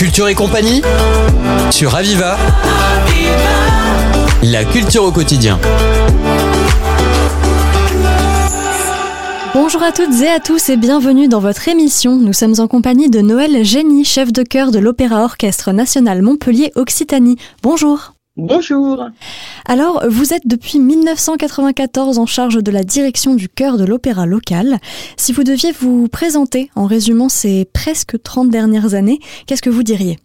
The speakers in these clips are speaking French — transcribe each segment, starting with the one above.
Culture et compagnie sur Aviva. La culture au quotidien. Bonjour à toutes et à tous et bienvenue dans votre émission. Nous sommes en compagnie de Noël Génie, chef de chœur de l'Opéra Orchestre National Montpellier Occitanie. Bonjour. Bonjour. Alors, vous êtes depuis 1994 en charge de la direction du chœur de l'opéra local. Si vous deviez vous présenter en résumant ces presque 30 dernières années, qu'est-ce que vous diriez?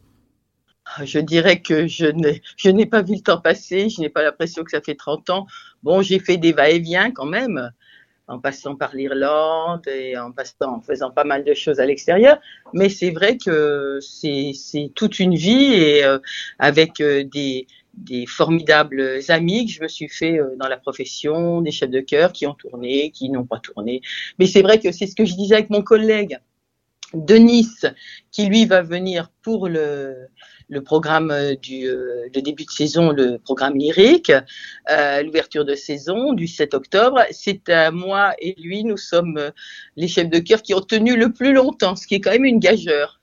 Je dirais que je n'ai, je n'ai pas vu le temps passer, je n'ai pas l'impression que ça fait 30 ans. Bon, j'ai fait des va-et-vient quand même, en passant par l'Irlande et en passant, en faisant pas mal de choses à l'extérieur. Mais c'est vrai que c'est, c'est toute une vie et euh, avec euh, des, des formidables amis que je me suis fait euh, dans la profession, des chefs de chœur qui ont tourné, qui n'ont pas tourné. Mais c'est vrai que c'est ce que je disais avec mon collègue de Nice, qui lui va venir pour le, le programme du euh, début de saison, le programme lyrique, euh, l'ouverture de saison du 7 octobre. C'est à moi et lui, nous sommes les chefs de chœur qui ont tenu le plus longtemps, ce qui est quand même une gageure.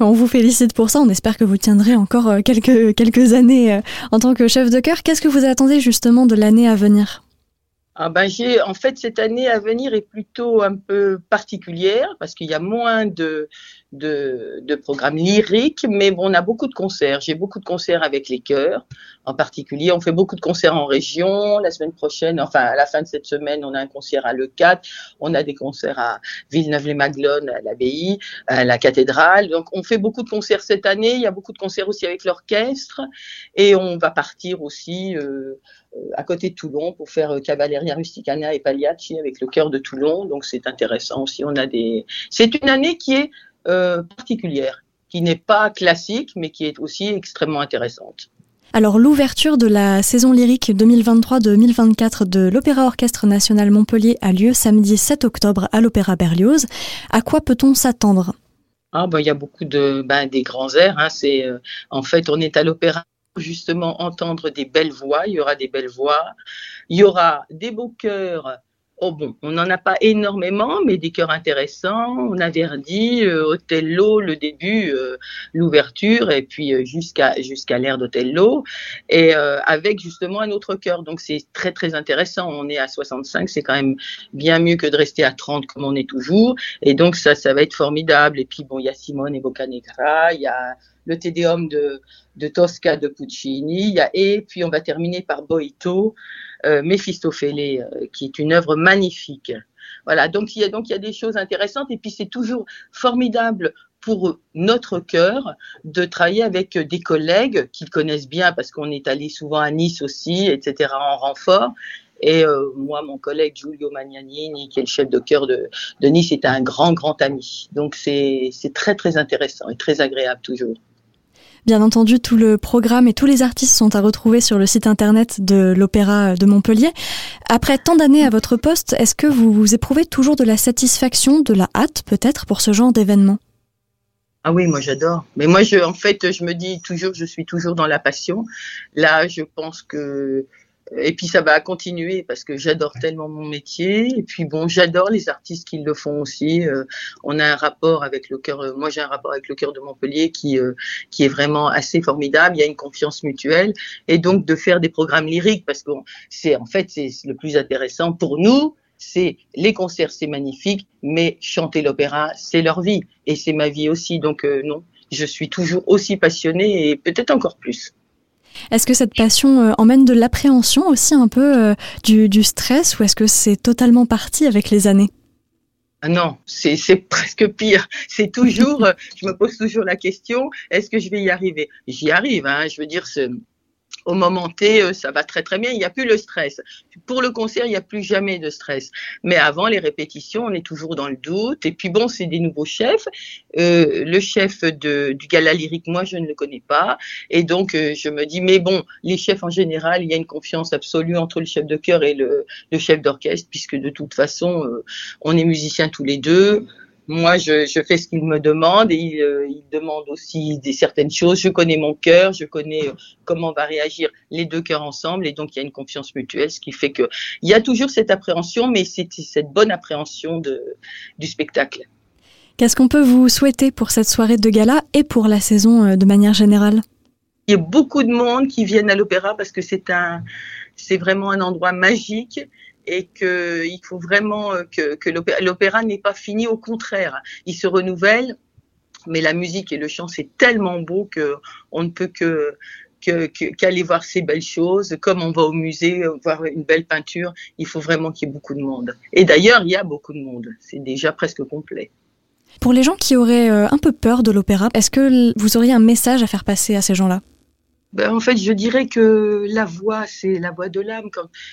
On vous félicite pour ça. On espère que vous tiendrez encore euh, quelques, quelques années euh, en tant que chef de chœur. Qu'est-ce que vous attendez justement de l'année à venir? Ah ben j'ai en fait cette année à venir est plutôt un peu particulière parce qu'il y a moins de de, programmes lyriques, mais bon, on a beaucoup de concerts. J'ai beaucoup de concerts avec les chœurs, en particulier. On fait beaucoup de concerts en région. La semaine prochaine, enfin à la fin de cette semaine, on a un concert à Le 4. On a des concerts à Villeneuve-les-Maglones, à l'abbaye, à la cathédrale. Donc on fait beaucoup de concerts cette année. Il y a beaucoup de concerts aussi avec l'orchestre, et on va partir aussi. Euh, à côté de Toulon pour faire euh, Cavalleria Rusticana et Pagliacci avec le chœur de Toulon. Donc c'est intéressant aussi. On a des. C'est une année qui est euh, particulière, qui n'est pas classique, mais qui est aussi extrêmement intéressante. Alors l'ouverture de la saison lyrique 2023-2024 de l'Opéra Orchestre National Montpellier a lieu samedi 7 octobre à l'Opéra Berlioz. À quoi peut-on s'attendre? Ah, ben, il y a beaucoup de ben, des grands airs. Hein. C'est euh, en fait on est à l'opéra justement entendre des belles voix. Il y aura des belles voix. Il y aura des beaux chœurs Oh bon, on n'en a pas énormément, mais des chœurs intéressants. On a Verdi, euh, Othello, le début, euh, l'ouverture, et puis euh, jusqu'à jusqu'à l'ère d'Othello, et avec justement un autre chœur. Donc c'est très très intéressant. On est à 65, c'est quand même bien mieux que de rester à 30 comme on est toujours. Et donc ça, ça va être formidable. Et puis bon, il y a Simone et Boccanegra, il y a le Tédéum de, de Tosca de Puccini, et puis on va terminer par Boito euh, euh, qui est une œuvre magnifique. Voilà, donc il y a donc il y a des choses intéressantes et puis c'est toujours formidable pour notre cœur de travailler avec des collègues qu'ils connaissent bien parce qu'on est allé souvent à Nice aussi, etc. en renfort. Et euh, moi, mon collègue Giulio Magnanini, qui est le chef de chœur de, de Nice, est un grand, grand ami. Donc c'est très, très intéressant et très agréable toujours. Bien entendu, tout le programme et tous les artistes sont à retrouver sur le site internet de l'Opéra de Montpellier. Après tant d'années à votre poste, est-ce que vous éprouvez toujours de la satisfaction, de la hâte peut-être pour ce genre d'événement? Ah oui, moi j'adore. Mais moi, je, en fait, je me dis toujours, je suis toujours dans la passion. Là, je pense que et puis ça va continuer parce que j'adore tellement mon métier. Et puis bon, j'adore les artistes qui le font aussi. Euh, on a un rapport avec le cœur. Euh, moi, j'ai un rapport avec le cœur de Montpellier qui euh, qui est vraiment assez formidable. Il y a une confiance mutuelle et donc de faire des programmes lyriques parce que c'est en fait c'est le plus intéressant pour nous. C'est les concerts, c'est magnifique, mais chanter l'opéra, c'est leur vie et c'est ma vie aussi. Donc non, je suis toujours aussi passionnée et peut-être encore plus. Est-ce que cette passion euh, emmène de l'appréhension aussi un peu euh, du, stress ou est-ce que c'est totalement parti avec les années? Ah non, c'est presque pire. C'est toujours, euh, je me pose toujours la question, est-ce que je vais y arriver? J'y arrive, hein, je veux dire, au moment T, euh, ça va très très bien, il n'y a plus le stress. Pour le concert, il n'y a plus jamais de stress. Mais avant les répétitions, on est toujours dans le doute. Et puis bon, c'est des nouveaux chefs. Euh, le chef de, du gala lyrique, moi, je ne le connais pas. Et donc, euh, je me dis, mais bon, les chefs en général, il y a une confiance absolue entre le chef de chœur et le, le chef d'orchestre, puisque de toute façon, on est musiciens tous les deux moi, je, je, fais ce qu'il me demande et il, euh, il, demande aussi des certaines choses. Je connais mon cœur, je connais euh, comment va réagir les deux cœurs ensemble et donc il y a une confiance mutuelle, ce qui fait que il y a toujours cette appréhension, mais c'est cette bonne appréhension de, du spectacle. Qu'est-ce qu'on peut vous souhaiter pour cette soirée de gala et pour la saison euh, de manière générale? Il y a beaucoup de monde qui viennent à l'opéra parce que c'est un, c'est vraiment un endroit magique et qu'il faut vraiment euh, que, l'opéra n'est pas fini. Au contraire, il se renouvelle. Mais la musique et le chant, c'est tellement beau que on ne peut que qu'aller voir ces belles choses, comme on va au musée euh, voir une belle peinture, il faut vraiment qu'il y ait beaucoup de monde. Et d'ailleurs, il y a beaucoup de monde, c'est déjà presque complet. Pour les gens qui auraient euh, un peu peur de l'opéra, est-ce que vous auriez un message à faire passer à ces gens-là? Ben, en fait, je dirais que la voix, c'est la voix de l'âme.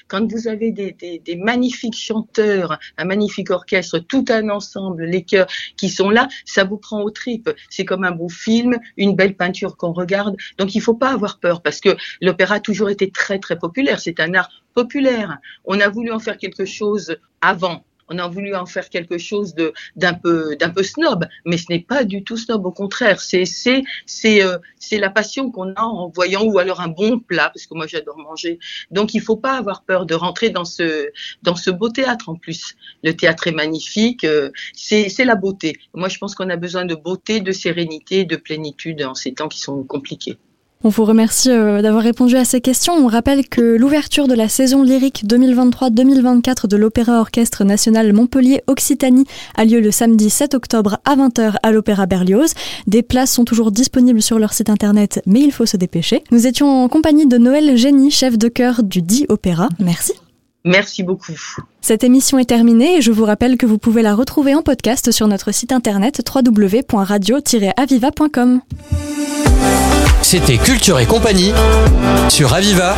Quand, vous avez des, des, des, magnifiques chanteurs, un magnifique orchestre, tout un ensemble, les chœurs qui sont là, ça vous prend aux tripes. C'est comme un beau film, une belle peinture qu'on regarde. Donc, il faut pas avoir peur parce que l'opéra a toujours été très, très populaire. C'est un art populaire. On a voulu en faire quelque chose avant on a voulu en faire quelque chose de d'un peu d'un peu snob, mais ce n'est pas du tout snob. Au contraire, c'est c'est c'est euh, c'est la passion qu'on a en voyant ou alors un bon plat parce que moi j'adore manger. Donc il faut pas avoir peur de rentrer dans ce dans ce beau théâtre en plus. Le théâtre est magnifique, euh, c'est c'est la beauté. Moi je pense qu'on a besoin de beauté, de sérénité, de plénitude en ces temps qui sont compliqués. On vous remercie euh, d'avoir répondu à ces questions. On rappelle que l'ouverture de la saison lyrique 2023-2024 de l'Opéra Orchestre National Montpellier-Occitanie a lieu le samedi 7 octobre à 20h à l'Opéra Berlioz. Des places sont toujours disponibles sur leur site internet, mais il faut se dépêcher. Nous étions en compagnie de Noël Génie, chef de chœur du dit Opéra. Merci. Merci beaucoup. Cette émission est terminée et je vous rappelle que vous pouvez la retrouver en podcast sur notre site internet www.radio-aviva.com. C'était Culture et compagnie sur Aviva.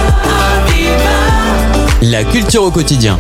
La culture au quotidien.